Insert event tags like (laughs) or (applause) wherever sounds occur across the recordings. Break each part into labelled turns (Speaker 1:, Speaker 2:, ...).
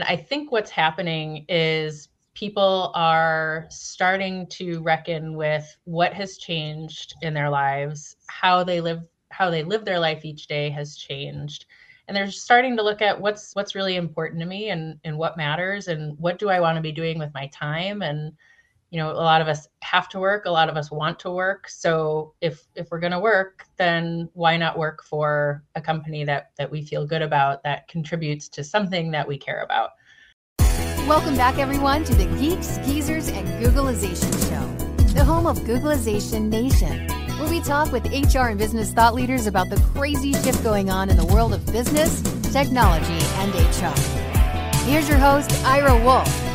Speaker 1: I think what's happening is people are starting to reckon with what has changed in their lives, how they live how they live their life each day has changed. And they're starting to look at what's what's really important to me and and what matters and what do I want to be doing with my time and you know a lot of us have to work a lot of us want to work. So if if we're going to work then why not work for a company that that we feel good about that contributes to something that we care about?
Speaker 2: Welcome back everyone to the geeks geezers and googlization show the home of googlization nation where we talk with hr and business thought leaders about the crazy shift going on in the world of business technology and hr here's your host ira wolfe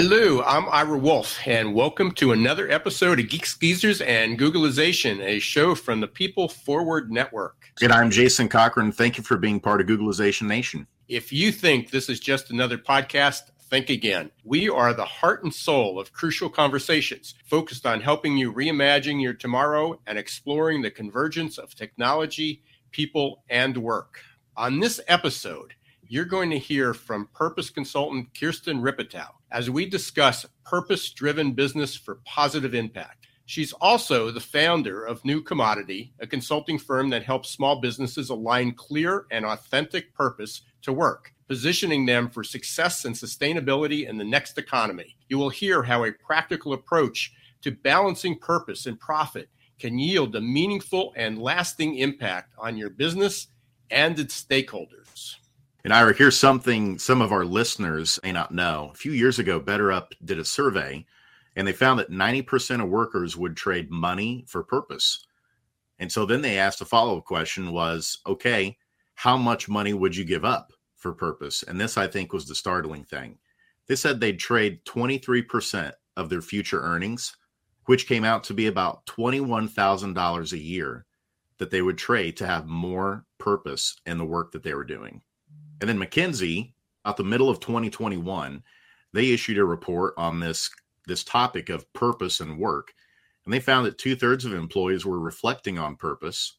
Speaker 3: Hello, I'm Ira Wolfe, and welcome to another episode of Geeks Geezers and Googlization, a show from the People Forward Network.
Speaker 4: And I'm Jason Cochran. Thank you for being part of Googlization Nation.
Speaker 3: If you think this is just another podcast, think again. We are the heart and soul of crucial conversations, focused on helping you reimagine your tomorrow and exploring the convergence of technology, people, and work. On this episode, you're going to hear from purpose consultant Kirsten Rippetoe as we discuss purpose driven business for positive impact. She's also the founder of New Commodity, a consulting firm that helps small businesses align clear and authentic purpose to work, positioning them for success and sustainability in the next economy. You will hear how a practical approach to balancing purpose and profit can yield a meaningful and lasting impact on your business and its stakeholders.
Speaker 4: And Ira, here's something some of our listeners may not know. A few years ago, BetterUp did a survey and they found that 90% of workers would trade money for purpose. And so then they asked a follow-up question was, okay, how much money would you give up for purpose? And this I think was the startling thing. They said they'd trade 23% of their future earnings, which came out to be about $21,000 a year that they would trade to have more purpose in the work that they were doing. And then McKinsey, out the middle of 2021, they issued a report on this this topic of purpose and work, and they found that two thirds of employees were reflecting on purpose,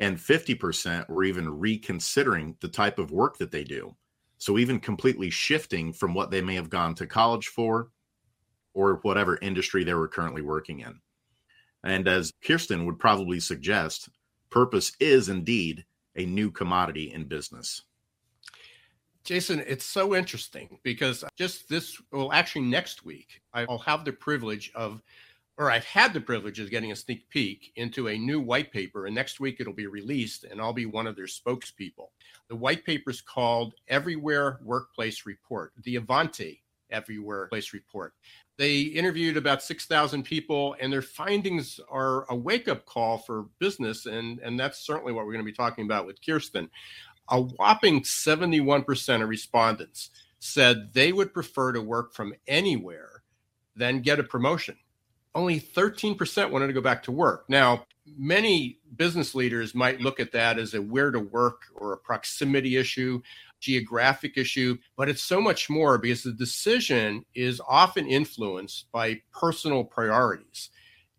Speaker 4: and 50% were even reconsidering the type of work that they do. So even completely shifting from what they may have gone to college for, or whatever industry they were currently working in. And as Kirsten would probably suggest, purpose is indeed a new commodity in business.
Speaker 3: Jason, it's so interesting because just this, well, actually, next week, I'll have the privilege of, or I've had the privilege of getting a sneak peek into a new white paper. And next week it'll be released, and I'll be one of their spokespeople. The white paper is called Everywhere Workplace Report, the Ivanti Everywhere Place Report. They interviewed about 6,000 people, and their findings are a wake up call for business. And, and that's certainly what we're going to be talking about with Kirsten a whopping 71% of respondents said they would prefer to work from anywhere than get a promotion. Only 13% wanted to go back to work. Now, many business leaders might look at that as a where to work or a proximity issue, geographic issue, but it's so much more because the decision is often influenced by personal priorities.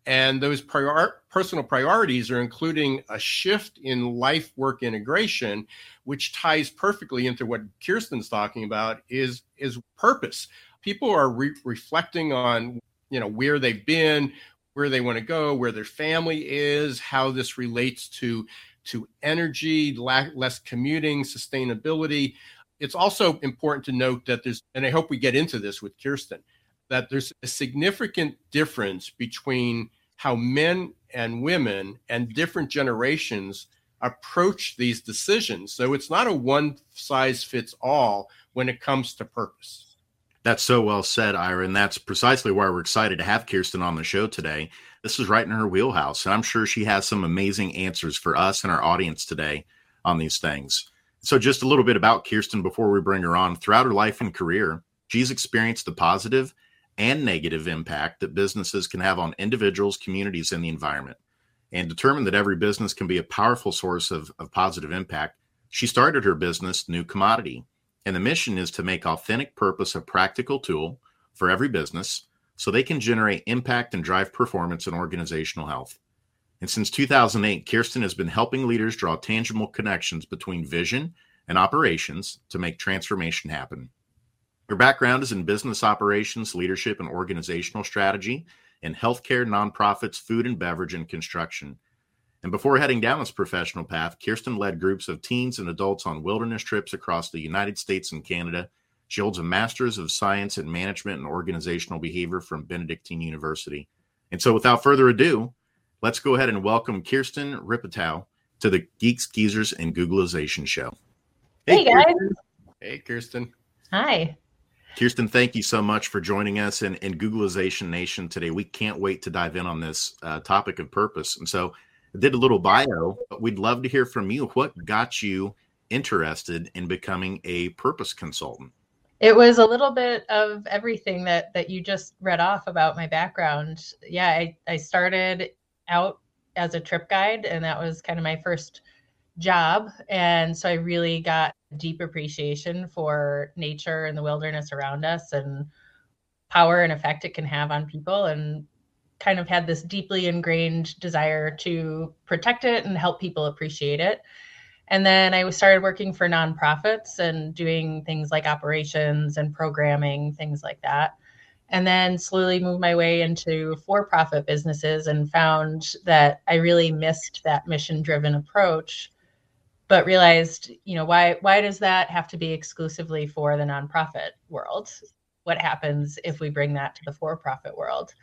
Speaker 3: And those prior- personal priorities are including a shift in life work integration, which ties perfectly into what Kirsten's talking about is, is purpose. People are re- reflecting on, you know, where they've been, where they want to go, where their family is, how this relates to, to energy, less commuting, sustainability. It's also important to note that there's, and I hope we get into this with Kirsten, that there's a significant difference between how men and women and different generations approach these decisions. So it's not a one size fits all when it comes to purpose.
Speaker 4: That's so well said, Ira. And that's precisely why we're excited to have Kirsten on the show today. This is right in her wheelhouse. And I'm sure she has some amazing answers for us and our audience today on these things. So, just a little bit about Kirsten before we bring her on. Throughout her life and career, she's experienced the positive and negative impact that businesses can have on individuals, communities, and the environment. And determined that every business can be a powerful source of, of positive impact, she started her business, New Commodity. And the mission is to make authentic purpose a practical tool for every business so they can generate impact and drive performance and organizational health. And since 2008, Kirsten has been helping leaders draw tangible connections between vision and operations to make transformation happen. Her background is in business operations, leadership, and organizational strategy in healthcare, nonprofits, food and beverage, and construction. And before heading down this professional path, Kirsten led groups of teens and adults on wilderness trips across the United States and Canada. She holds a Master's of Science in Management and Organizational Behavior from Benedictine University. And so, without further ado, let's go ahead and welcome Kirsten Rippetoe to the Geeks, Geezers, and Googlization Show.
Speaker 1: Hey, hey guys.
Speaker 3: Kirsten. Hey, Kirsten.
Speaker 1: Hi.
Speaker 4: Kirsten, thank you so much for joining us in, in Googlization Nation today. We can't wait to dive in on this uh, topic of purpose. And so I did a little bio, but we'd love to hear from you. What got you interested in becoming a purpose consultant?
Speaker 1: It was a little bit of everything that that you just read off about my background. Yeah, I, I started out as a trip guide, and that was kind of my first job. And so I really got deep appreciation for nature and the wilderness around us and power and effect it can have on people and kind of had this deeply ingrained desire to protect it and help people appreciate it. And then I started working for nonprofits and doing things like operations and programming, things like that. And then slowly moved my way into for profit businesses and found that I really missed that mission driven approach but realized, you know, why why does that have to be exclusively for the nonprofit world? What happens if we bring that to the for-profit world?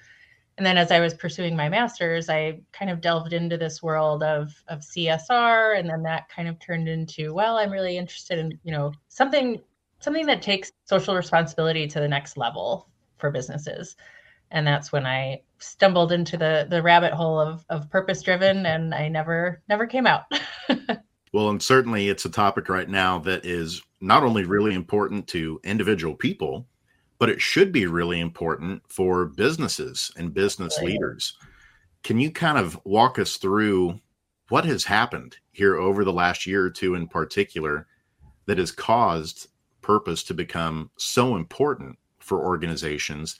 Speaker 1: And then as I was pursuing my master's, I kind of delved into this world of of CSR, and then that kind of turned into, well, I'm really interested in, you know, something something that takes social responsibility to the next level for businesses. And that's when I stumbled into the the rabbit hole of of purpose driven, and I never never came out. (laughs)
Speaker 4: Well, and certainly it's a topic right now that is not only really important to individual people, but it should be really important for businesses and business right. leaders. Can you kind of walk us through what has happened here over the last year or two in particular that has caused purpose to become so important for organizations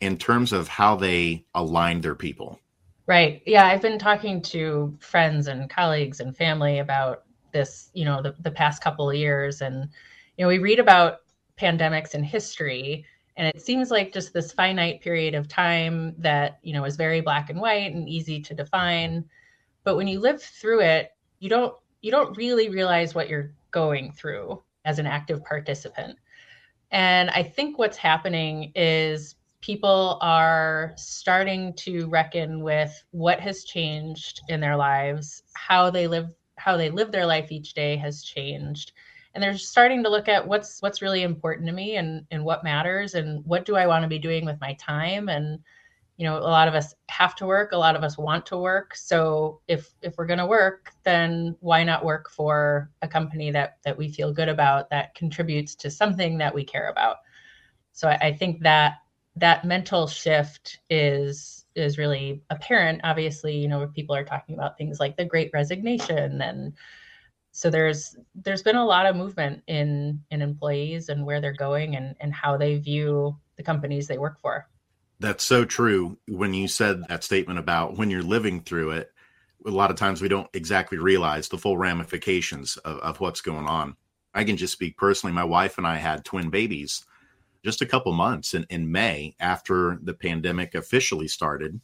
Speaker 4: in terms of how they align their people?
Speaker 1: Right. Yeah, I've been talking to friends and colleagues and family about this, you know, the, the past couple of years. And, you know, we read about pandemics in history and it seems like just this finite period of time that, you know, is very black and white and easy to define. But when you live through it, you don't you don't really realize what you're going through as an active participant. And I think what's happening is people are starting to reckon with what has changed in their lives, how they live how they live their life each day has changed. And they're starting to look at what's what's really important to me and and what matters and what do i want to be doing with my time? And you know a lot of us have to work a lot of us want to work. So if if we're going to work then why not work for a company that that we feel good about that contributes to something that we care about? So i, I think that that mental shift is is really apparent. Obviously, you know, people are talking about things like the Great Resignation, and so there's there's been a lot of movement in in employees and where they're going and and how they view the companies they work for.
Speaker 4: That's so true. When you said that statement about when you're living through it, a lot of times we don't exactly realize the full ramifications of, of what's going on. I can just speak personally. My wife and I had twin babies just a couple months in, in May after the pandemic officially started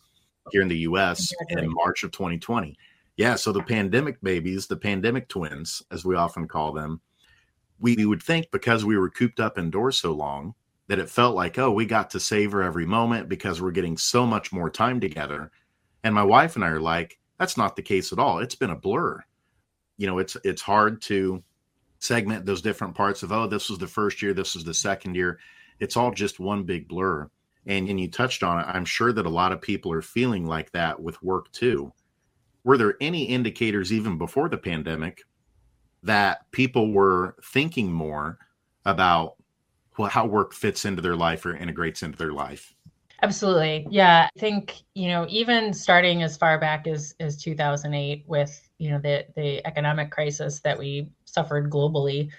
Speaker 4: here in the US in March of 2020. Yeah, so the pandemic babies, the pandemic twins, as we often call them, we, we would think because we were cooped up indoors so long that it felt like, oh, we got to savor every moment because we're getting so much more time together. And my wife and I are like, that's not the case at all. It's been a blur. You know, it's it's hard to segment those different parts of, oh, this was the first year, this was the second year it's all just one big blur. And, and you touched on it. I'm sure that a lot of people are feeling like that with work too. Were there any indicators even before the pandemic that people were thinking more about well, how work fits into their life or integrates into their life?
Speaker 1: Absolutely. Yeah. I think, you know, even starting as far back as, as 2008 with, you know, the, the economic crisis that we suffered globally,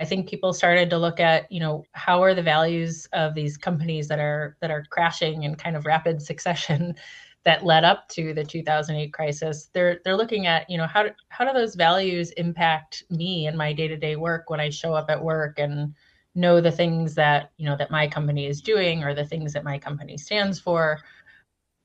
Speaker 1: I think people started to look at, you know, how are the values of these companies that are that are crashing in kind of rapid succession (laughs) that led up to the 2008 crisis. They're they're looking at, you know, how do, how do those values impact me and my day-to-day work when I show up at work and know the things that, you know, that my company is doing or the things that my company stands for.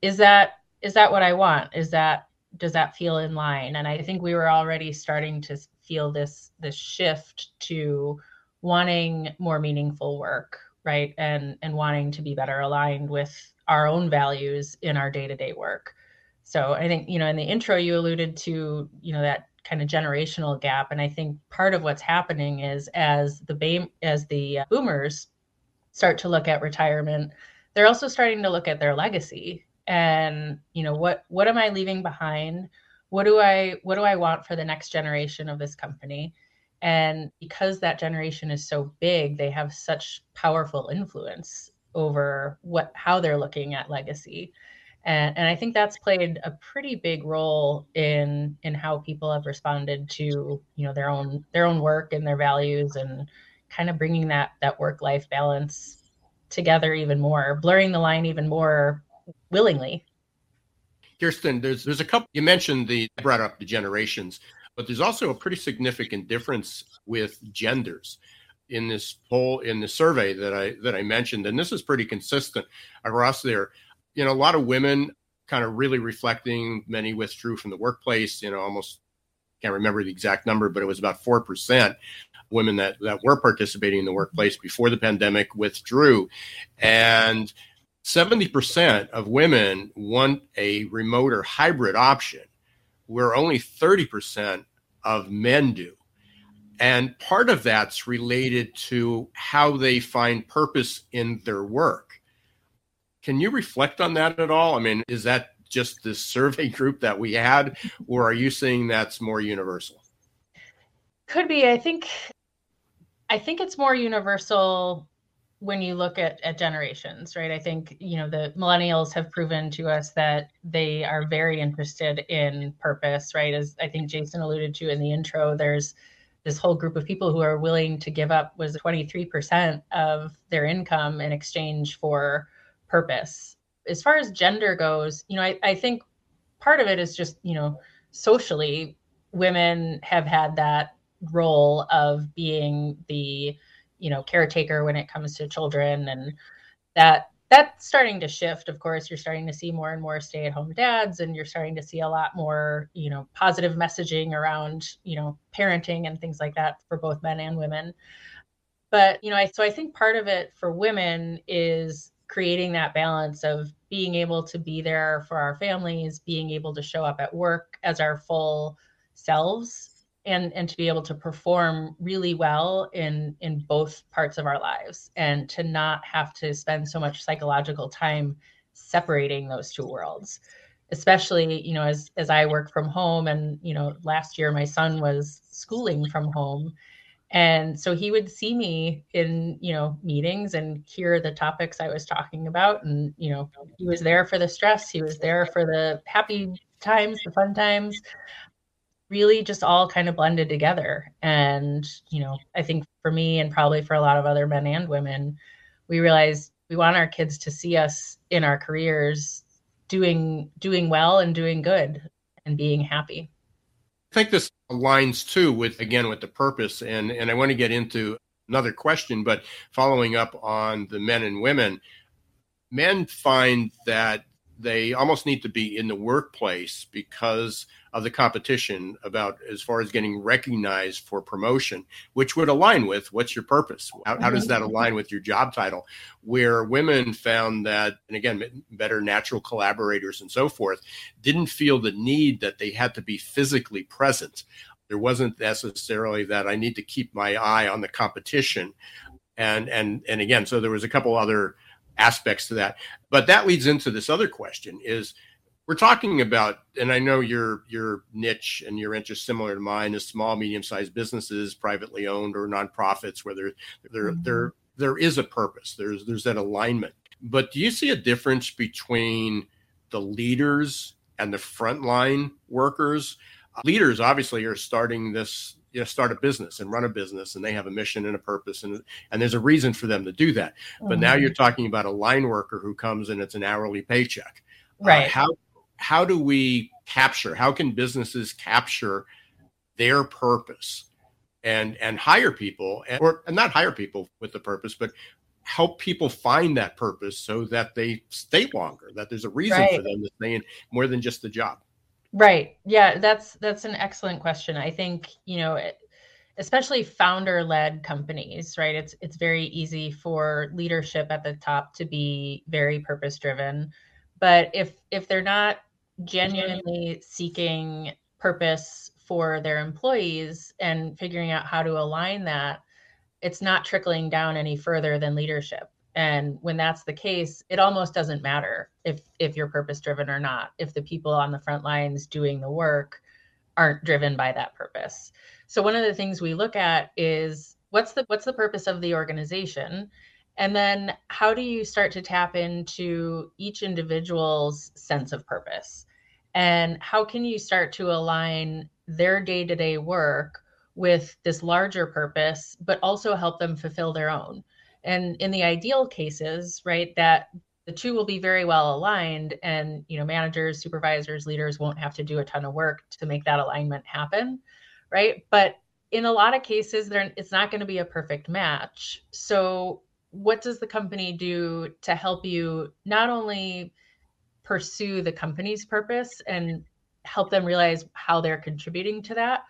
Speaker 1: Is that is that what I want? Is that does that feel in line? And I think we were already starting to feel this this shift to wanting more meaningful work right? And and wanting to be better aligned with our own values in our day-to-day work. So i think you know in the intro you alluded to you know that kind of generational gap. And i think part of what's happening is as the ba- as the boomers start to look at retirement they're also starting to look at their legacy. And you know what what am i leaving behind what do i what do i want for the next generation of this company? And because that generation is so big they have such powerful influence over what how they're looking at legacy. And, and i think that's played a pretty big role in in how people have responded to you know their own their own work and their values and kind of bringing that that work life balance together even more blurring the line even more willingly
Speaker 3: Kirsten, there's there's a couple you mentioned the brought up the generations, but there's also a pretty significant difference with genders in this poll in the survey that I that I mentioned, and this is pretty consistent across there. You know, a lot of women kind of really reflecting. Many withdrew from the workplace. You know, almost can't remember the exact number, but it was about four percent women that that were participating in the workplace before the pandemic withdrew, and 70% of women want a remote or hybrid option, where only 30% of men do. And part of that's related to how they find purpose in their work. Can you reflect on that at all? I mean, is that just this (laughs) survey group that we had, or are you seeing that's more universal?
Speaker 1: Could be. I think I think it's more universal when you look at, at generations, right? I think, you know, the millennials have proven to us that they are very interested in purpose, right? As I think Jason alluded to in the intro, there's this whole group of people who are willing to give up was 23% of their income in exchange for purpose. As far as gender goes, you know, I, I think part of it is just, you know, socially, women have had that role of being the you know caretaker when it comes to children and that that's starting to shift. Of course you're starting to see more and more stay at home dads and you're starting to see a lot more you know positive messaging around you know parenting and things like that for both men and women. But you know I, so i think part of it for women is creating that balance of being able to be there for our families being able to show up at work as our full selves and and to be able to perform really well in in both parts of our lives and to not have to spend so much psychological time separating those two worlds. Especially you know as as i work from home and you know last year my son was schooling from home. And so he would see me in you know meetings and hear the topics i was talking about. And you know he was there for the stress he was there for the happy times the fun times really just all kind of blended together. And, you know, I think for me and probably for a lot of other men and women, we realized we want our kids to see us in our careers doing doing well and doing good and being happy.
Speaker 3: I think this aligns too with again with the purpose and and I want to get into another question but following up on the men and women men find that they almost need to be in the workplace because of the competition about as far as getting recognized for promotion, which would align with what's your purpose? How, how does that mm-hmm. align with your job title? Where women found that, and again, better natural collaborators and so forth, didn't feel the need that they had to be physically present. There wasn't necessarily that I need to keep my eye on the competition. And and and again, so there was a couple other aspects to that. But that leads into this other question is we're talking about and i know your your niche and your interest similar to mine is small medium sized businesses privately owned or nonprofits where there there mm-hmm. there there is a purpose. There's there's that alignment. But do you see a difference between the leaders and the frontline workers? Leaders obviously are starting this you know start a business and run a business and they have a mission and a purpose and and there's a reason for them to do that. But mm-hmm. now you're talking about a line worker who comes and it's an hourly paycheck.
Speaker 1: Uh, right. uh,
Speaker 3: how how do we capture how can businesses capture their purpose and and hire people and, or and not hire people with the purpose but help people find that purpose so that they stay longer that there's a reason right. for them to stay in more than just the job
Speaker 1: Right. Yeah, that's that's an excellent question. I think, you know, especially founder-led companies, right? It's it's very easy for leadership at the top to be very purpose-driven. But if if they're not genuinely seeking purpose for their employees and figuring out how to align that, it's not trickling down any further than leadership. And when that's the case it almost doesn't matter if if you're purpose driven or not if the people on the front lines doing the work aren't driven by that purpose. So one of the things we look at is what's the what's the purpose of the organization and then how do you start to tap into each individual's sense of purpose? And how can you start to align their day-to-day work with this larger purpose but also help them fulfill their own? And in the ideal cases right that the two will be very well aligned and you know managers supervisors leaders won't have to do a ton of work to make that alignment happen right? But in a lot of cases there it's not going to be a perfect match. So what does the company do to help you not only pursue the company's purpose and help them realize how they're contributing to that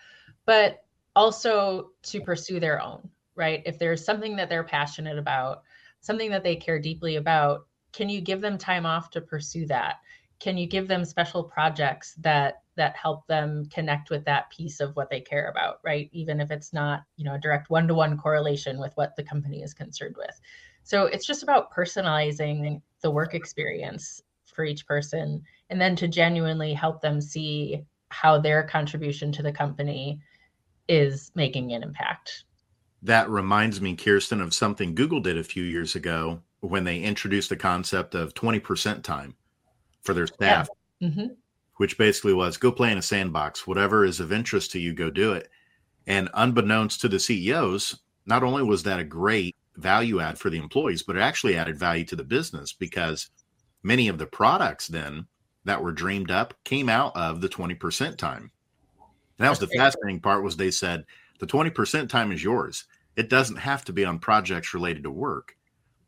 Speaker 1: but also to pursue their own right? If there's something that they're passionate about, something that they care deeply about, can you give them time off to pursue that? Can you give them special projects that that help them connect with that piece of what they care about, right? Even if it's not, you know, a direct one-to-one correlation with what the company is concerned with. So it's just about personalizing the work experience for each person and then to genuinely help them see how their contribution to the company is making an impact
Speaker 4: that reminds me, Kirsten, of something Google did a few years ago when they introduced the concept of 20% time for their staff, yeah. mm-hmm. which basically was go play in a sandbox. Whatever is of interest to you, go do it. And unbeknownst to the CEOs, not only was that a great value add for the employees, but it actually added value to the business because many of the products then that were dreamed up came out of the 20% time. And that was the fascinating part was they said the 20% time is yours. It doesn't have to be on projects related to work,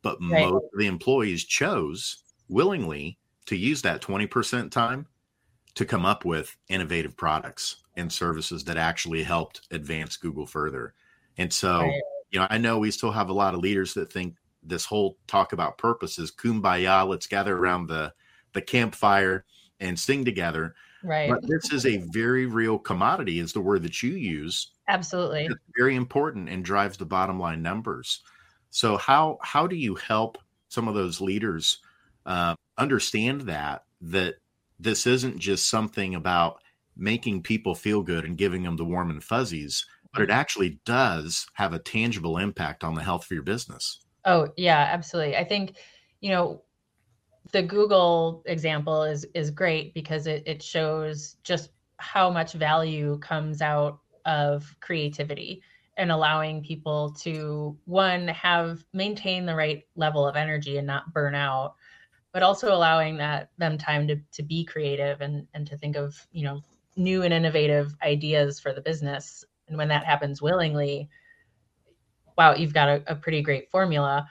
Speaker 4: but right. most of the employees chose willingly to use that 20% time to come up with innovative products and services that actually helped advance Google further. And so, right. you know, I know we still have a lot of leaders that think this whole talk about purpose is kumbaya, let's gather around the the campfire and sing together.
Speaker 1: Right.
Speaker 4: But this is a very real commodity, is the word that you use.
Speaker 1: Absolutely.
Speaker 4: It's very important and drives the bottom line numbers. So how how do you help some of those leaders uh, understand that that this isn't just something about making people feel good and giving them the warm and fuzzies, but it actually does have a tangible impact on the health of your business.
Speaker 1: Oh yeah, absolutely. I think you know the Google example is is great because it, it shows just how much value comes out of creativity and allowing people to one have maintain the right level of energy and not burn out but also allowing that them time to, to be creative and and to think of you know new and innovative ideas for the business and when that happens willingly wow you've got a, a pretty great formula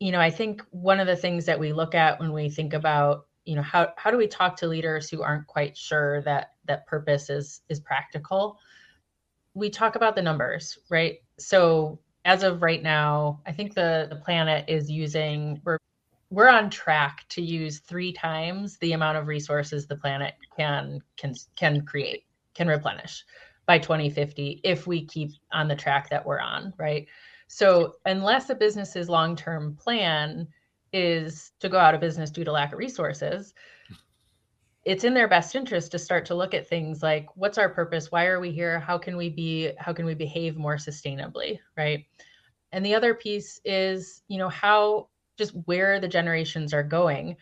Speaker 1: you know, I think one of the things that we look at when we think about, you know, how how do we talk to leaders who aren't quite sure that that purpose is is practical? We talk about the numbers, right? So as of right now, I think the the planet is using we're we're on track to use three times the amount of resources the planet can can can create, can replenish by 2050 if we keep on the track that we're on, right? So unless a business's long-term plan is to go out of business due to lack of resources, it's in their best interest to start to look at things like what's our purpose? Why are we here? How can we be how can we behave more sustainably, right? And the other piece is, you know, how just where the generations are going.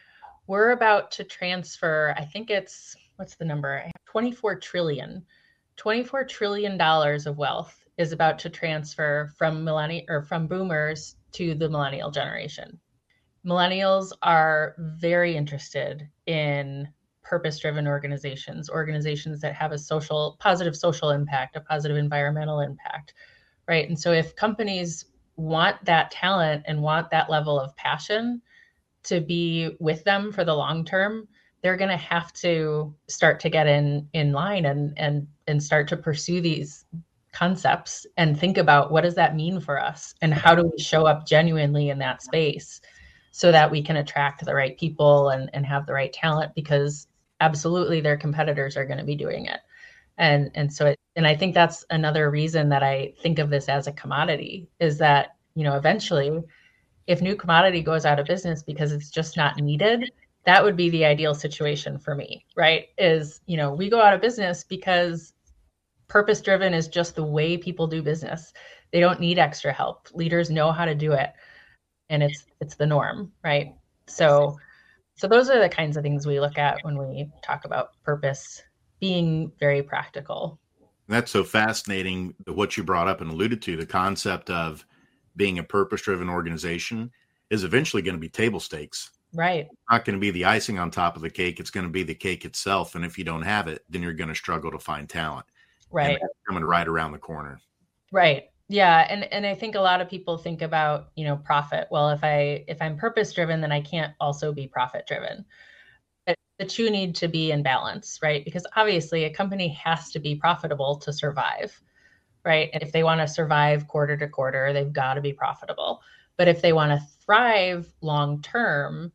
Speaker 1: We're about to transfer, I think it's what's the number? 24 trillion 24 trillion dollars of wealth is about to transfer from millennial or from boomers to the millennial generation. Millennials are very interested in purpose driven organizations, organizations that have a social, positive social impact, a positive environmental impact, right? And so if companies want that talent and want that level of passion to be with them for the long term, they're going to have to start to get in in line and and and start to pursue these concepts and think about what does that mean for us and how do we show up genuinely in that space so that we can attract the right people and, and have the right talent because absolutely their competitors are going to be doing it and and so it, and i think that's another reason that i think of this as a commodity is that you know eventually if new commodity goes out of business because it's just not needed that would be the ideal situation for me right? Is you know we go out of business because purpose driven is just the way people do business. They don't need extra help. Leaders know how to do it. And it's it's the norm right? So so those are the kinds of things we look at when we talk about purpose being very practical.
Speaker 4: That's so fascinating what you brought up and alluded to the concept of being a purpose driven organization is eventually going to be table stakes.
Speaker 1: Right.
Speaker 4: It's not going to be the icing on top of the cake it's going to be the cake itself and if you don't have it then you're going to struggle to find talent.
Speaker 1: Right.
Speaker 4: coming right around the corner.
Speaker 1: Right. Yeah and and i think a lot of people think about you know profit. Well if i if i'm purpose driven then i can't also be profit driven the two need to be in balance right? Because obviously a company has to be profitable to survive right? And if they want to survive quarter to quarter they've got to be profitable. But if they want to thrive long term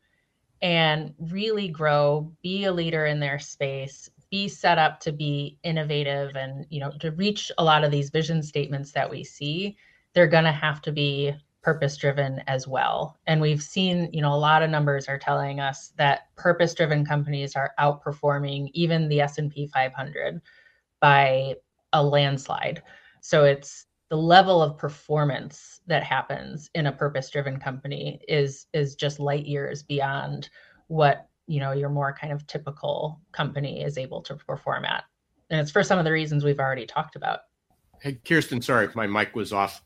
Speaker 1: and really grow be a leader in their space be set up to be innovative and you know to reach a lot of these vision statements that we see they're going to have to be purpose driven as well. And we've seen you know a lot of numbers are telling us that purpose driven companies are outperforming even the S&P 500 by a landslide. So it's the level of performance that happens in a purpose driven company is is just light years beyond what you know your more kind of typical company is able to perform at. And it's for some of the reasons we've already talked about.
Speaker 3: Hey kirsten sorry if my mic was off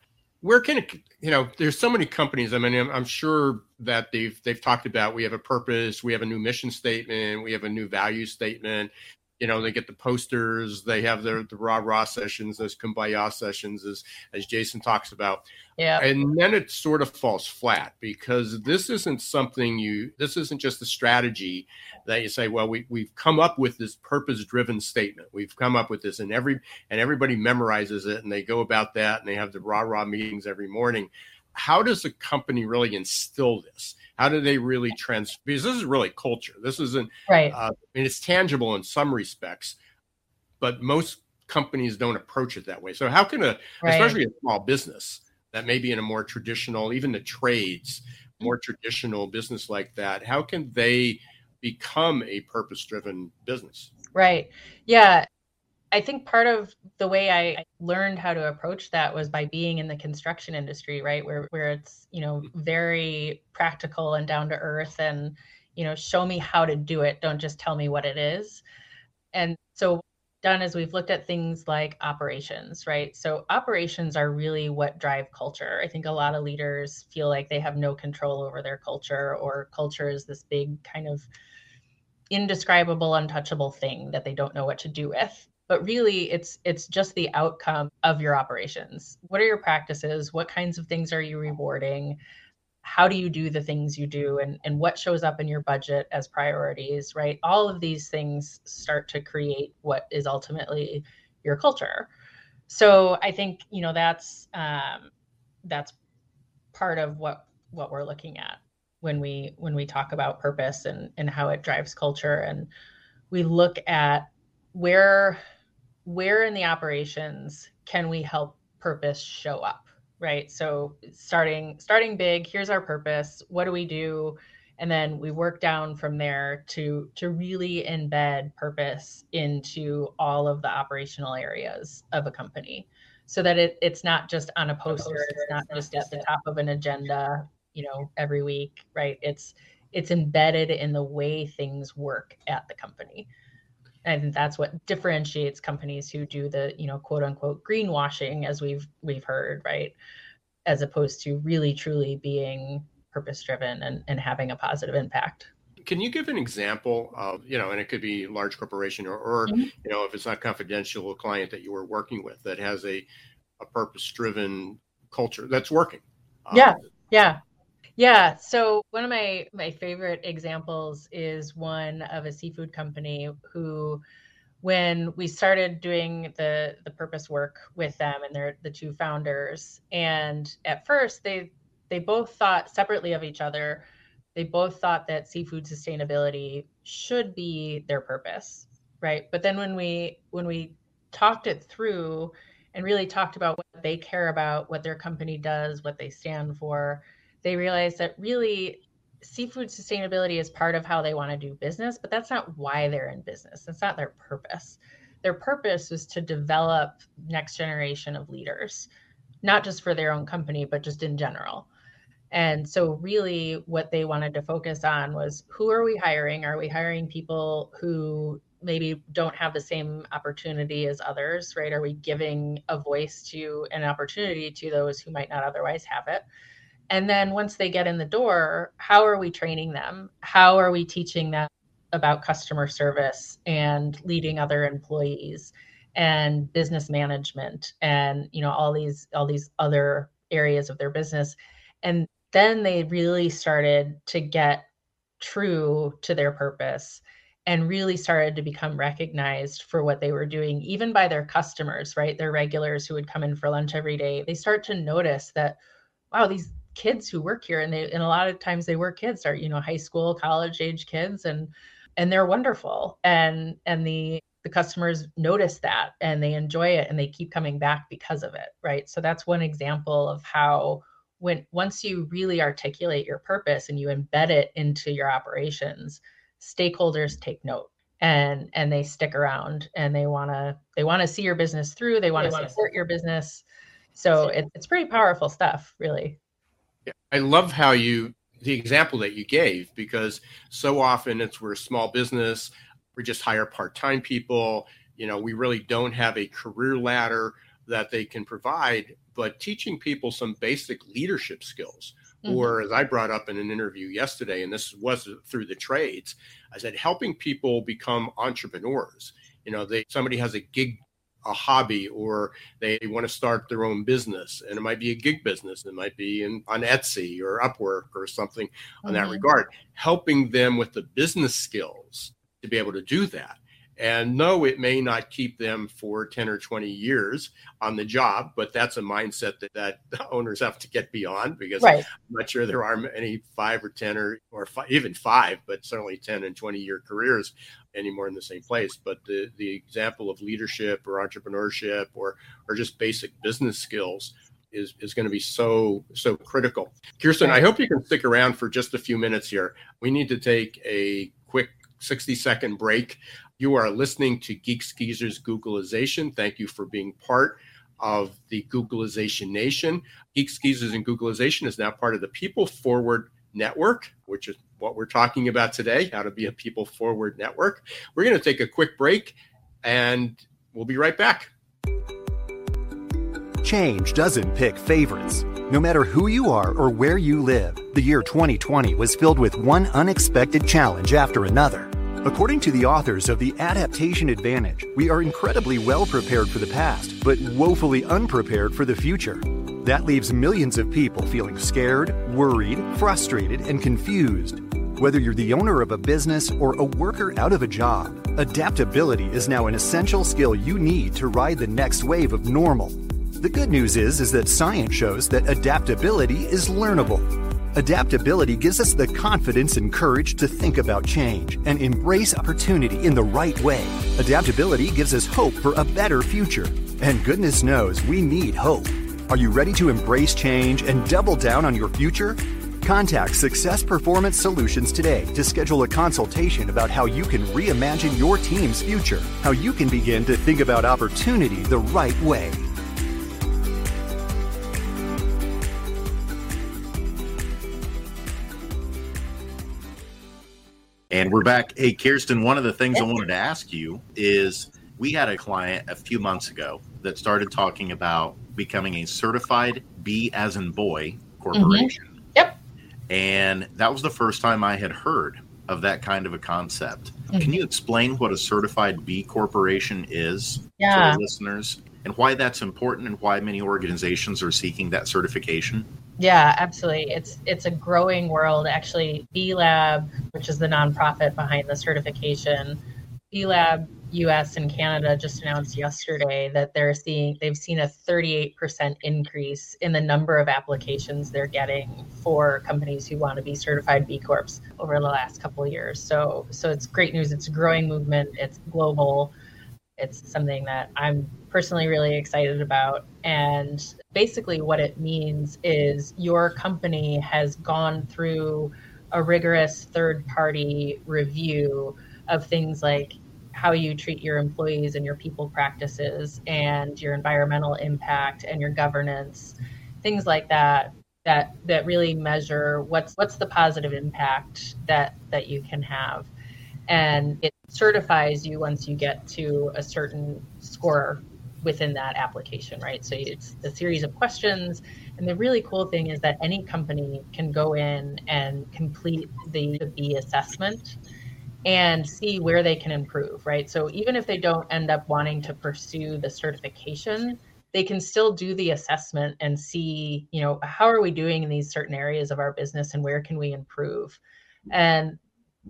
Speaker 3: where can it you know there's so many companies. I mean I'm, I'm, sure that they've they've talked about we have a purpose we have a new mission statement we have a new value statement you know, they get the posters, they have their the rah rah sessions, those kumbaya sessions, as as Jason talks about.
Speaker 1: Yeah.
Speaker 3: And then it sort of falls flat because this isn't something you this isn't just a strategy that you say, well, we we've come up with this purpose driven statement. We've come up with this and every and everybody memorizes it and they go about that and they have the rah rah meetings every morning. How does a company really instill this? How do they really trans? Because this is really culture. This isn't
Speaker 1: right.
Speaker 3: Uh, I mean, it's tangible in some respects, but most companies don't approach it that way. So how can a, right. especially a small business that may be in a more traditional, even the trades, more traditional business like that, how can they become a purpose-driven business?
Speaker 1: Right. Yeah. I think part of the way I learned how to approach that was by being in the construction industry, right? Where where it's, you know, very practical and down to earth and, you know, show me how to do it, don't just tell me what it is. And so done is we've looked at things like operations, right? So operations are really what drive culture. I think a lot of leaders feel like they have no control over their culture or culture is this big kind of indescribable untouchable thing that they don't know what to do with but really it's it's just the outcome of your operations. What are your practices? What kinds of things are you rewarding? How do you do the things you do? And, and what shows up in your budget as priorities right? All of these things start to create what is ultimately your culture. So i think you know that's um, that's part of what what we're looking at when we when we talk about purpose and and how it drives culture. And we look at where where in the operations can we help purpose show up right? So starting starting big here's our purpose what do we do? And then we work down from there to to really embed purpose into all of the operational areas of a company so that it, it's not just on a poster it's not just at the top of an agenda you know every week right? It's it's embedded in the way things work at the company and that's what differentiates companies who do the you know quote unquote greenwashing as we've we've heard right? As opposed to really truly being purpose driven and, and having a positive impact.
Speaker 3: Can you give an example of you know and it could be a large corporation or, or mm-hmm. you know if it's not confidential a client that you were working with that has a, a purpose driven culture that's working?
Speaker 1: Yeah. Um, yeah yeah. So one of my my favorite examples is one of a seafood company who when we started doing the the purpose work with them and they're the two founders and at first they they both thought separately of each other they both thought that seafood sustainability should be their purpose right but then when we when we talked it through and really talked about what they care about what their company does what they stand for they realized that really seafood sustainability is part of how they want to do business, but that's not why they're in business. That's not their purpose. Their purpose is to develop next generation of leaders, not just for their own company, but just in general. And so, really, what they wanted to focus on was who are we hiring? Are we hiring people who maybe don't have the same opportunity as others, right? Are we giving a voice to an opportunity to those who might not otherwise have it? And then once they get in the door, how are we training them? How are we teaching them about customer service and leading other employees and business management and you know all these all these other areas of their business and then they really started to get true to their purpose and really started to become recognized for what they were doing even by their customers right their regulars who would come in for lunch every day they start to notice that wow these kids who work here and they and a lot of times they work kids are you know high school college age kids and and they're wonderful and and the the customers notice that and they enjoy it and they keep coming back because of it right? So that's one example of how when once you really articulate your purpose and you embed it into your operations stakeholders take note and and they stick around and they want to they want to see your business through they want to support your business. So it, it's pretty powerful stuff really
Speaker 3: I love how you the example that you gave because so often it's we're a small business, we just hire part-time people, you know, we really don't have a career ladder that they can provide, but teaching people some basic leadership skills. Mm-hmm. Or as I brought up in an interview yesterday, and this was through the trades, I said helping people become entrepreneurs. You know, they somebody has a gig a hobby or they want to start their own business and it might be a gig business it might be in, on etsy or upwork or something mm-hmm. on that mm-hmm. regard helping them with the business skills to be able to do that and no, it may not keep them for 10 or 20 years on the job, but that's a mindset that, that (laughs) owners have to get beyond because right. I'm not sure there are any five or 10 or, or five, even five, but certainly 10 and 20 year careers anymore in the same place. But the, the example of leadership or entrepreneurship or, or just basic business skills is, is going to be so so critical. Kirsten, I hope you can stick around for just a few minutes here. We need to take a quick 60 second break. You are listening to Geeks Geezers Googlization. Thank you for being part of the Googlization Nation. Geeks Geezers and Googlization is now part of the People Forward Network, which is what we're talking about today how to be a People Forward Network. We're going to take a quick break and we'll be right back.
Speaker 5: Change doesn't pick favorites. No matter who you are or where you live, the year 2020 was filled with one unexpected challenge after another. According to the authors of The Adaptation Advantage, we are incredibly well prepared for the past, but woefully unprepared for the future. That leaves millions of people feeling scared, worried, frustrated, and confused. Whether you're the owner of a business or a worker out of a job, adaptability is now an essential skill you need to ride the next wave of normal. The good news is, is that science shows that adaptability is learnable. Adaptability gives us the confidence and courage to think about change and embrace opportunity in the right way. Adaptability gives us hope for a better future. And goodness knows we need hope. Are you ready to embrace change and double down on your future? Contact Success Performance Solutions today to schedule a consultation about how you can reimagine your team's future, how you can begin to think about opportunity the right way.
Speaker 4: And we're back. Hey, Kirsten, one of the things I wanted to ask you is we had a client a few months ago that started talking about becoming a certified B as in boy corporation. Mm-hmm.
Speaker 1: Yep.
Speaker 4: And that was the first time I had heard of that kind of a concept. Mm-hmm. Can you explain what a certified B corporation is
Speaker 1: yeah.
Speaker 4: to our listeners and why that's important and why many organizations are seeking that certification?
Speaker 1: Yeah, absolutely. It's it's a growing world. Actually, B Lab, which is the nonprofit behind the certification, B Lab US and Canada just announced yesterday that they're seeing they've seen a 38% increase in the number of applications they're getting for companies who want to be certified B Corps over the last couple of years. So so it's great news. It's a growing movement. It's global. It's something that I'm personally really excited about. And basically what it means is your company has gone through a rigorous third party review of things like how you treat your employees and your people practices and your environmental impact and your governance things like that that that really measure what's what's the positive impact that that you can have. And it certifies you once you get to a certain score within that application right so it's a series of questions and the really cool thing is that any company can go in and complete the, b assessment and see where they can improve, right? So even if they don't end up wanting to pursue the certification, they can still do the assessment and see, you know, how are we doing in these certain areas of our business and where can we improve? And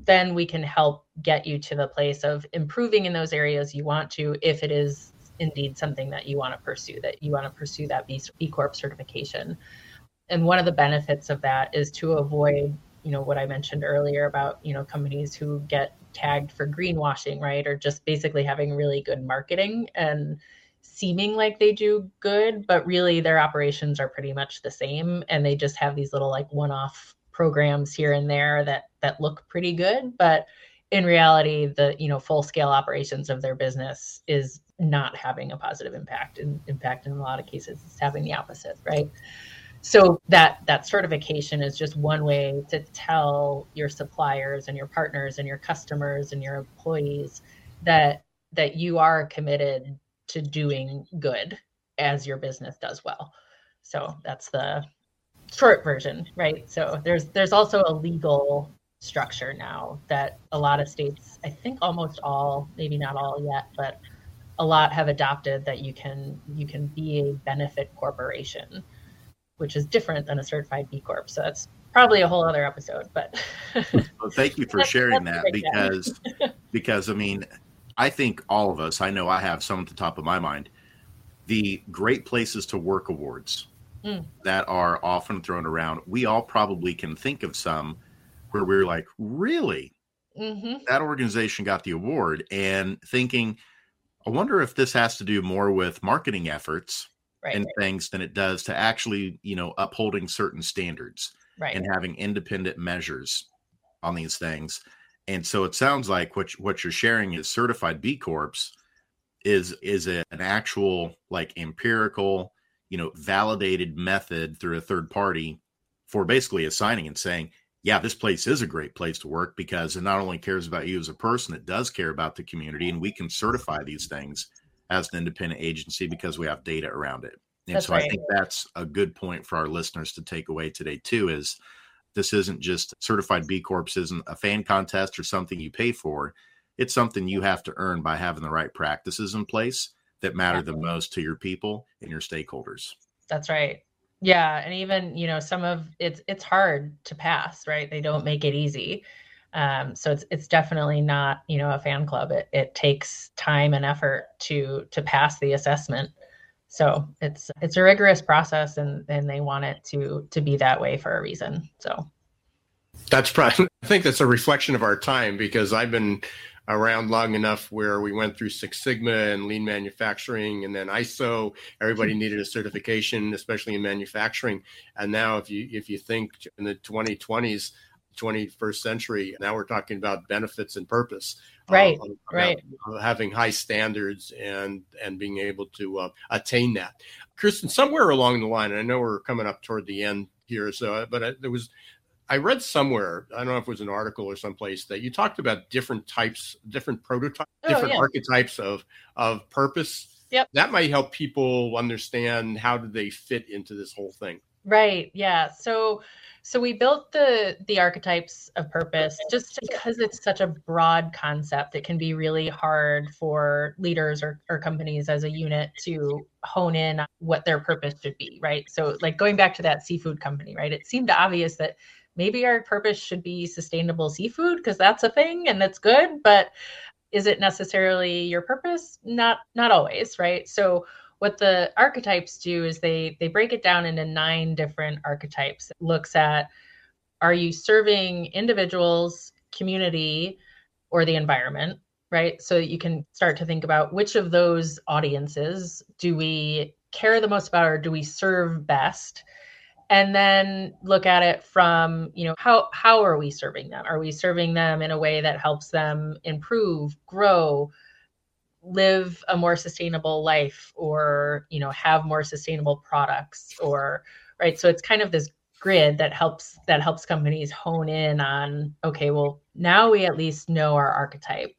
Speaker 1: then we can help get you to the place of improving in those areas you want to if it is indeed something that you want to pursue that you want to pursue that B, Corp certification. And one of the benefits of that is to avoid you know what I mentioned earlier about you know companies who get tagged for greenwashing, right, or just basically having really good marketing and seeming like they do good, but really their operations are pretty much the same, and they just have these little like one-off programs here and there that that look pretty good, but in reality, the you know full scale operations of their business is not having a positive impact. In, in fact, in a lot of cases, it's having the opposite, right? so that that certification is just one way to tell your suppliers and your partners and your customers and your employees that that you are committed to doing good as your business does well so that's the short version right so there's there's also a legal structure now that a lot of states i think almost all maybe not all yet but a lot have adopted that you can you can be a benefit corporation which is different than a certified B Corp. So that's probably a whole other episode. But (laughs)
Speaker 4: well, thank you for sharing that because (laughs) because I mean, I think all of us, I know I have some at the top of my mind, the Great Places to Work awards mm. that are often thrown around. We all probably can think of some where we're like, really, mm-hmm. that organization got the award, and thinking. I wonder if this has to do more with marketing efforts right, and things than it does to actually, you know, upholding certain standards
Speaker 1: right.
Speaker 4: and having independent measures on these things. And so it sounds like what what you're sharing is certified B Corps is is a, an actual like empirical, you know, validated method through a third party for basically assigning and saying, yeah, this place is a great place to work because it not only cares about you as a person, it does care about the community, and we can certify these things as an independent agency because we have data around it. And that's so right. I think that's a good point for our listeners to take away today too is this isn't just certified B Corps isn't a fan contest or something you pay for. It's something you have to earn by having the right practices in place that matter the most to your people and your stakeholders.
Speaker 1: That's right. Yeah, and even, you know, some of it's it's hard to pass, right? They don't make it easy. Um, so it's it's definitely not you know a fan club. It it takes time and effort to to pass the assessment. So it's it's a rigorous process, and and they want it to to be that way for a reason. So
Speaker 3: that's probably (laughs) I think that's a reflection of our time because I've been around long enough where we went through Six Sigma and lean manufacturing and then ISO. Everybody hmm. needed a certification, especially in manufacturing. And now if you if you think in the 2020s, 21st century. Now we're talking about benefits and purpose.
Speaker 1: Right. Uh, right.
Speaker 3: Having high standards and and being able to uh, attain that. Kristen, somewhere along the line, and I know we're coming up toward the end here, so but I, there was I read somewhere, I don't know if it was an article or someplace that you talked about different types, different prototypes, oh, different yeah. archetypes of of purpose.
Speaker 1: Yep.
Speaker 3: That might help people understand how do they fit into this whole thing.
Speaker 1: Right. Yeah. So so we built the the archetypes of purpose just because it's such a broad concept. It can be really hard for leaders or, or companies as a unit to hone in on what their purpose should be, right? So like going back to that seafood company, right? It seemed obvious that maybe our purpose should be sustainable seafood because that's a thing and that's good, but is it necessarily your purpose? Not not always, right? So what the archetypes do is they they break it down into nine different archetypes it looks at are you serving individuals community or the environment right so you can start to think about which of those audiences do we care the most about or do we serve best and then look at it from you know how how are we serving them? Are we serving them in a way that helps them improve grow live a more sustainable life or you know have more sustainable products or right? So it's kind of this grid that helps that helps companies hone in on okay well now we at least know our archetype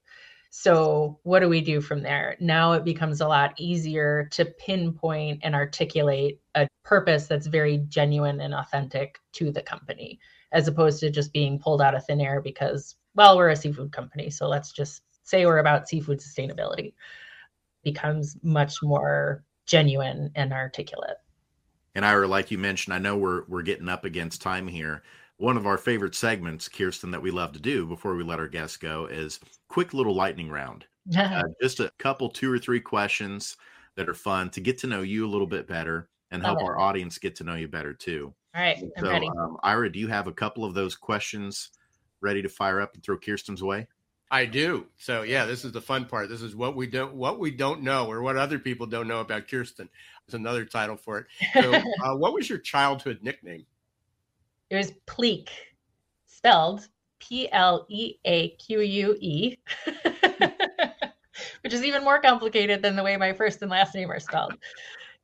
Speaker 1: so what do we do from there now it becomes a lot easier to pinpoint and articulate a purpose that's very genuine and authentic to the company as opposed to just being pulled out of thin air because well we're a seafood company so let's just say we're about seafood sustainability becomes much more genuine and articulate.
Speaker 4: And Ira, like you mentioned, I know we're we're getting up against time here. One of our favorite segments, Kiersten, that we love to do before we let our guests go is quick little lightning round. uh, just a couple, two or three questions that are fun to get to know you a little bit better and help our audience get to know you better too.
Speaker 1: All right, I'm so, ready.
Speaker 4: Um, Ira, do you have a couple of those questions ready to fire up and throw Kiersten's way?
Speaker 3: I do. So yeah, this is the fun part. This is what we don't what we don't know or what other people don't know about Kiersten. It's another title for it. So, (laughs) uh, what was your childhood nickname?
Speaker 1: It was Pleak, spelled P L E A Q U E, (laughs) which is even more complicated than the way my first and last name are spelled.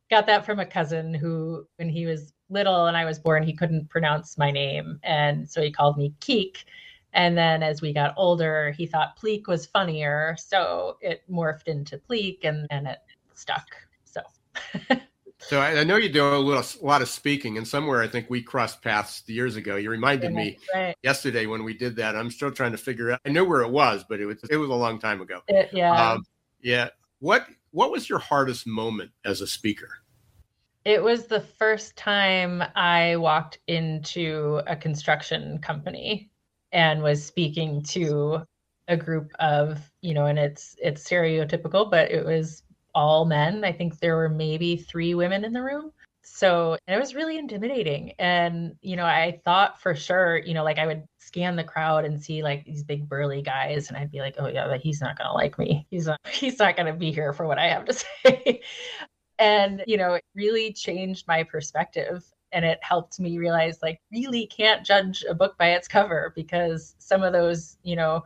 Speaker 1: Got that from a cousin who, when he was little and I was born, he couldn't pronounce my name, and so he called me Keek and then as we got older, he thought Pleek was funnier. So it morphed into Pleek and, and it stuck. So. (laughs)
Speaker 3: so I, know you do a little, a lot of speaking, and somewhere I think we crossed paths years ago. You reminded me right. yesterday when we did that. I'm still trying to figure out. I know where it was, but it was it was a long time ago.
Speaker 1: It, yeah, um,
Speaker 3: yeah. What what was your hardest moment as a speaker?
Speaker 1: It was the first time I walked into a construction company and was speaking to a group of you know and it's it's stereotypical but it was all men. I think there were maybe three women in the room. So it was really intimidating. And you know i thought for sure you know like i would scan the crowd and see like these big burly guys and i'd be like oh yeah but he's not gonna like me. He's not (laughs) he's not gonna be here for what i have to (laughs) say. And you know it really changed my perspective and it helped me realize like really can't judge a book by its cover because some of those you know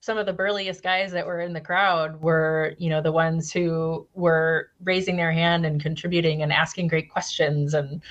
Speaker 1: some of the burliest guys that were in the crowd were you know the ones who were raising their hand and contributing and asking great questions. And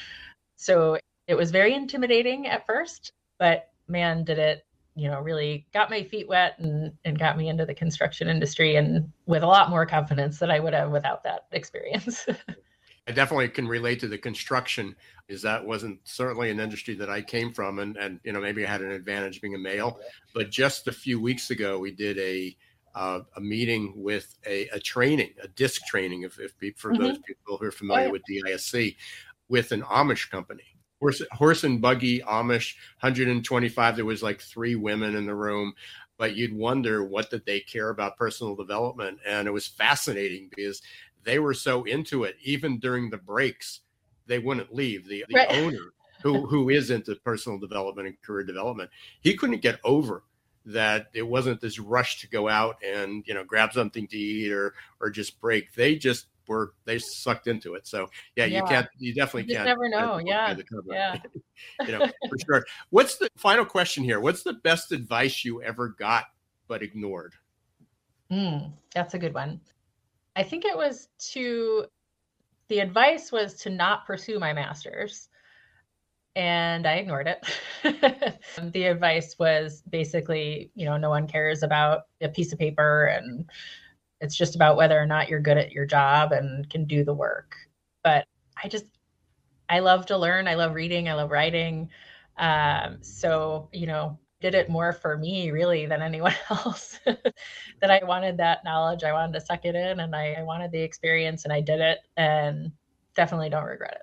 Speaker 1: so it was very intimidating at first but man did it you know really got my feet wet and and got me into the construction industry and with a lot more confidence than i would have without that experience (laughs)
Speaker 3: I definitely can relate to the construction is that wasn't certainly an industry that I came from and and you know maybe I had an advantage being a male but just a few weeks ago we did a uh, a meeting with a, a, training a disc training if, if for mm-hmm. those people who are familiar oh, yeah. with DISC with an Amish company horse, horse and buggy Amish 125 there was like three women in the room but you'd wonder what did they care about personal development and it was fascinating because they were so into it, even during the breaks, they wouldn't leave. The, the right. owner, who who is into personal development and career development, he couldn't get over that it wasn't this rush to go out and you know grab something to eat or or just break. They just were they sucked into it. So yeah, yeah. you can't you definitely you can't
Speaker 1: never know. Yeah.
Speaker 3: yeah. (laughs) you know, for sure. What's the final question here? What's the best advice you ever got but ignored?
Speaker 1: Mm, that's a good one. I think it was to the advice was to not pursue my master's. and I ignored it. (laughs) the advice was basically, you know, no one cares about a piece of paper and it's just about whether or not you're good at your job and can do the work. But I just, I love to learn. I love reading. I love writing. Um, so, you know, did it more for me really than anyone (laughs) else. that I wanted that knowledge. I wanted to suck it in and I, I wanted the experience and I did it and definitely don't regret it.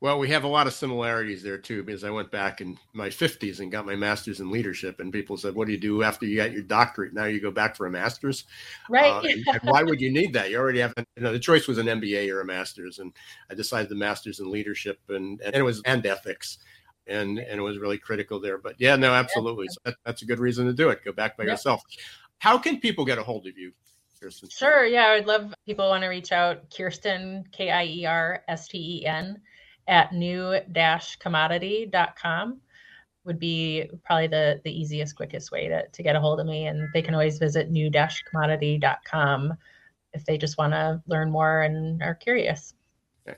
Speaker 3: Well, we have a lot of similarities there too, because I went back in my 50s and got my master's in leadership, and people said, "What do you do after you got your doctorate? Now you go back for a master's,
Speaker 1: right?
Speaker 3: Uh, and, and why would you need that? You already have. You know, the choice was an MBA or a master's, and I decided the master's in leadership, and, and it was and ethics, and and it was really critical there. But yeah, no, absolutely, so that, that's a good reason to do it. Go back by yep. yourself. How can people get a hold of you?
Speaker 1: Kiersten? Sure. Yeah, I would love people want to reach out. Kiersten, K I E R S T E N at new-commodity.com would be probably the, the easiest, quickest way to, to get a hold of me. And they can always visit new-commodity.com if they just want to learn more and are curious.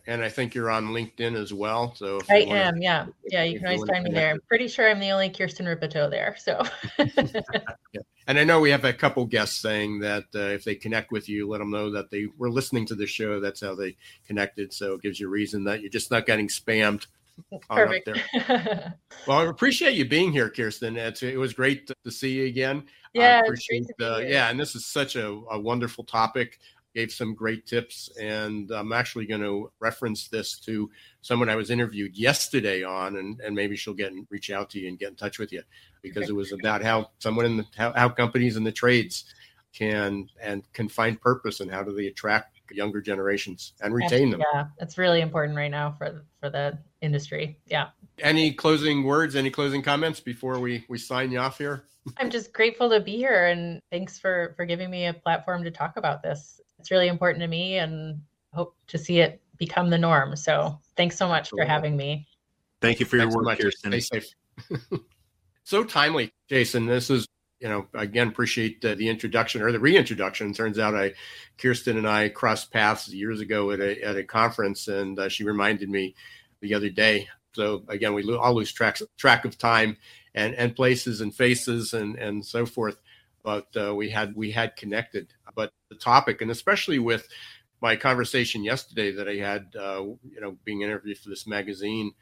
Speaker 3: And I think you're on LinkedIn as well. So
Speaker 1: I wanna, am, yeah, yeah. You can always find me there. I'm pretty sure I'm the only Kiersten Rippetoe there. So. (laughs)
Speaker 3: yeah. And I know we have a couple guests saying that uh, if they connect with you, let them know that they were listening to the show. That's how they connected. So it gives you a reason that you're just not getting spammed. (laughs)
Speaker 1: Perfect. (laughs)
Speaker 3: well, I appreciate you being here, Kiersten. It's, it was great to, see you again.
Speaker 1: Yeah,
Speaker 3: uh, yeah, and this is such a, a wonderful topic gave some great tips. And I'm actually going to reference this to someone I was interviewed yesterday on, and, and maybe she'll get and reach out to you and get in touch with you because it was about how someone in the how, how companies in the trades can and can find purpose and how do they attract younger generations and retain them.
Speaker 1: Yeah, that's really important right now for for the industry. Yeah.
Speaker 3: Any closing words? Any closing comments before we we sign you off here?
Speaker 1: I'm just grateful to be here and thanks for for giving me a platform to talk about this it's really important to me and hope to see it become the norm. So thanks so much Absolutely. for having me.
Speaker 4: Thank you for your work, Kiersten.
Speaker 3: Stay safe. (laughs) so timely, Jason. This is, you know, again, appreciate uh, the introduction or the reintroduction. Turns out I, Kiersten and I crossed paths years ago at a, at a conference and uh, she reminded me the other day. So again, we lo- all lose track, track of time and, and places and faces and, and so forth. But uh, we had, we had connected but the topic, and especially with my conversation yesterday that I had, uh, you know, being interviewed for this magazine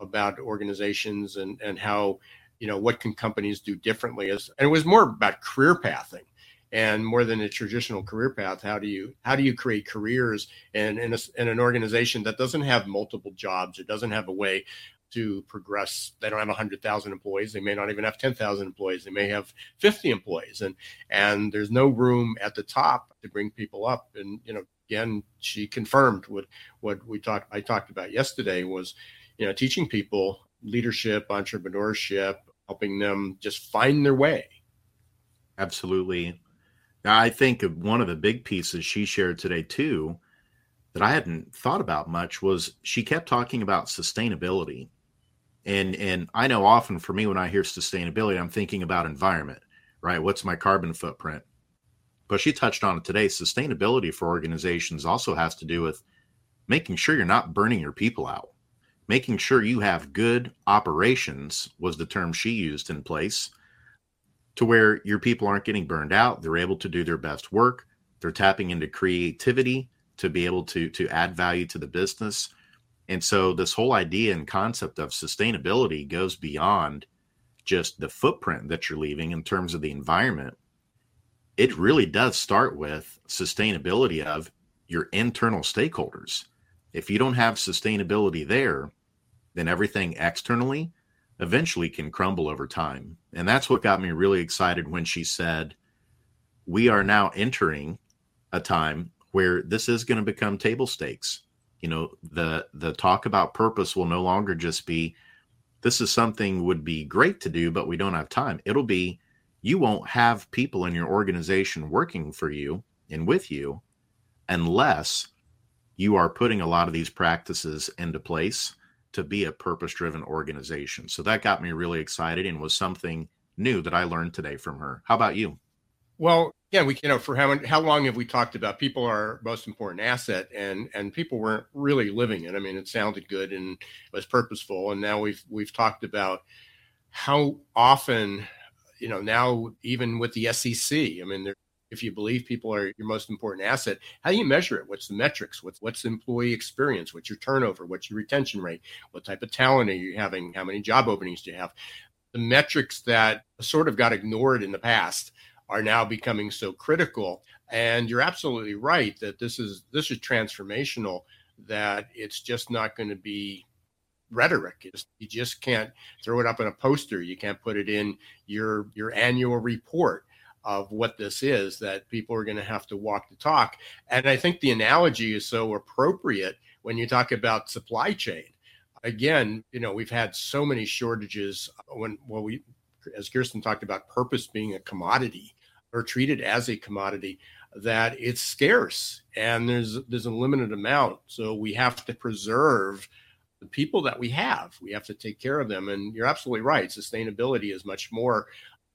Speaker 3: about organizations and and how, you know, what can companies do differently? As and it was more about career pathing and more than a traditional career path how do you how do you create careers in in, in, an organization that doesn't have multiple jobs it doesn't have a way to progress. They don't have 100,000 employees. They may not even have 10,000 employees. They may have 50 employees, and and there's no room at the top to bring people up. And you know, again, she confirmed what what we talked I talked about yesterday was, you know, teaching people leadership, entrepreneurship, helping them just find their way.
Speaker 4: Absolutely. Now, I think one of the big pieces she shared today too that I hadn't thought about much was she kept talking about sustainability and and I know often for me when I hear sustainability, I'm thinking about environment, right? What's my carbon footprint? But she touched on it today. Sustainability for organizations also has to do with making sure you're not burning your people out. Making sure you have good operations was the term she used in place to where your people aren't getting burned out. They're able to do their best work. They're tapping into creativity to be able to to add value to the business and so this whole idea and concept of sustainability goes beyond just the footprint that you're leaving in terms of the environment. It really does start with sustainability of your internal stakeholders. If you don't have sustainability there, then everything externally eventually can crumble over time. And that's what got me really excited when she said, We are now entering a time where this is going to become table stakes you know the the talk about purpose will no longer just be this is something would be great to do but we don't have time. It'll be you won't have people in your organization working for you and with you unless you are putting a lot of these practices into place to be a purpose driven organization. So that got me really excited and was something new that i learned today from her. How about you?
Speaker 3: Well yeah, we you know for how how long have we talked about people are our most important asset, and and people weren't really living it. I mean, it sounded good and was purposeful, and now we've we've talked about how often, you know, now even with the SEC, I mean, if you believe people are your most important asset, how do you measure it? What's the metrics? What's what's employee experience? What's your turnover? What's your retention rate? What type of talent are you having? How many job openings do you have? The metrics that sort of got ignored in the past are now becoming so critical. And you're absolutely right that this is this is transformational. That it's just not going to be rhetoric. It's, you just can't throw it up in a poster. You can't put it in your your annual report of what this is. That people are going to have to walk the talk. And I think the analogy is so appropriate when you talk about supply chain. Again, you know, we've had so many shortages when well we as Kiersten talked about, purpose being a commodity or treated as a commodity, that it's scarce and there's there's a limited amount. So we have to preserve the people that we have. We have to take care of them. And you're absolutely right. Sustainability is much more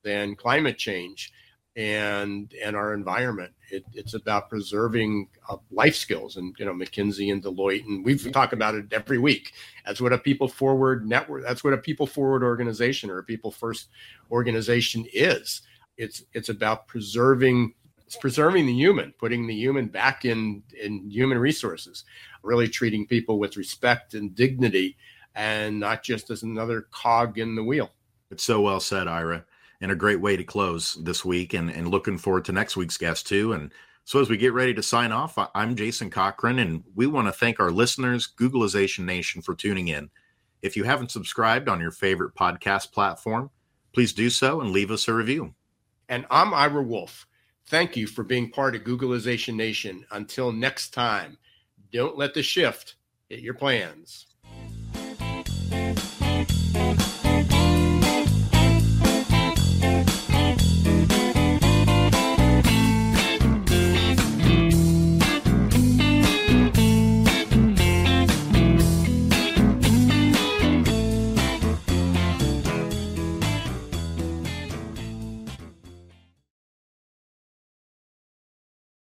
Speaker 3: than climate change and and our environment. It, it's about preserving uh, life skills, and you know McKinsey and Deloitte, and we've talked about it every week. That's what a people forward network. That's what a people forward organization or a people first organization is. It's it's about preserving it's preserving the human, putting the human back in in human resources, really treating people with respect and dignity, and not just as another cog in the wheel.
Speaker 4: It's so well said, Ira and a great way to close this week and, and looking forward to next week's guest too. And so as we get ready to sign off, I'm Jason Cochran and we want to thank our listeners, Googlization Nation for tuning in. If you haven't subscribed on your favorite podcast platform, please do so and leave us a review.
Speaker 3: And I'm Ira Wolfe. Thank you for being part of Googlization Nation. Until next time, don't let the shift hit your plans.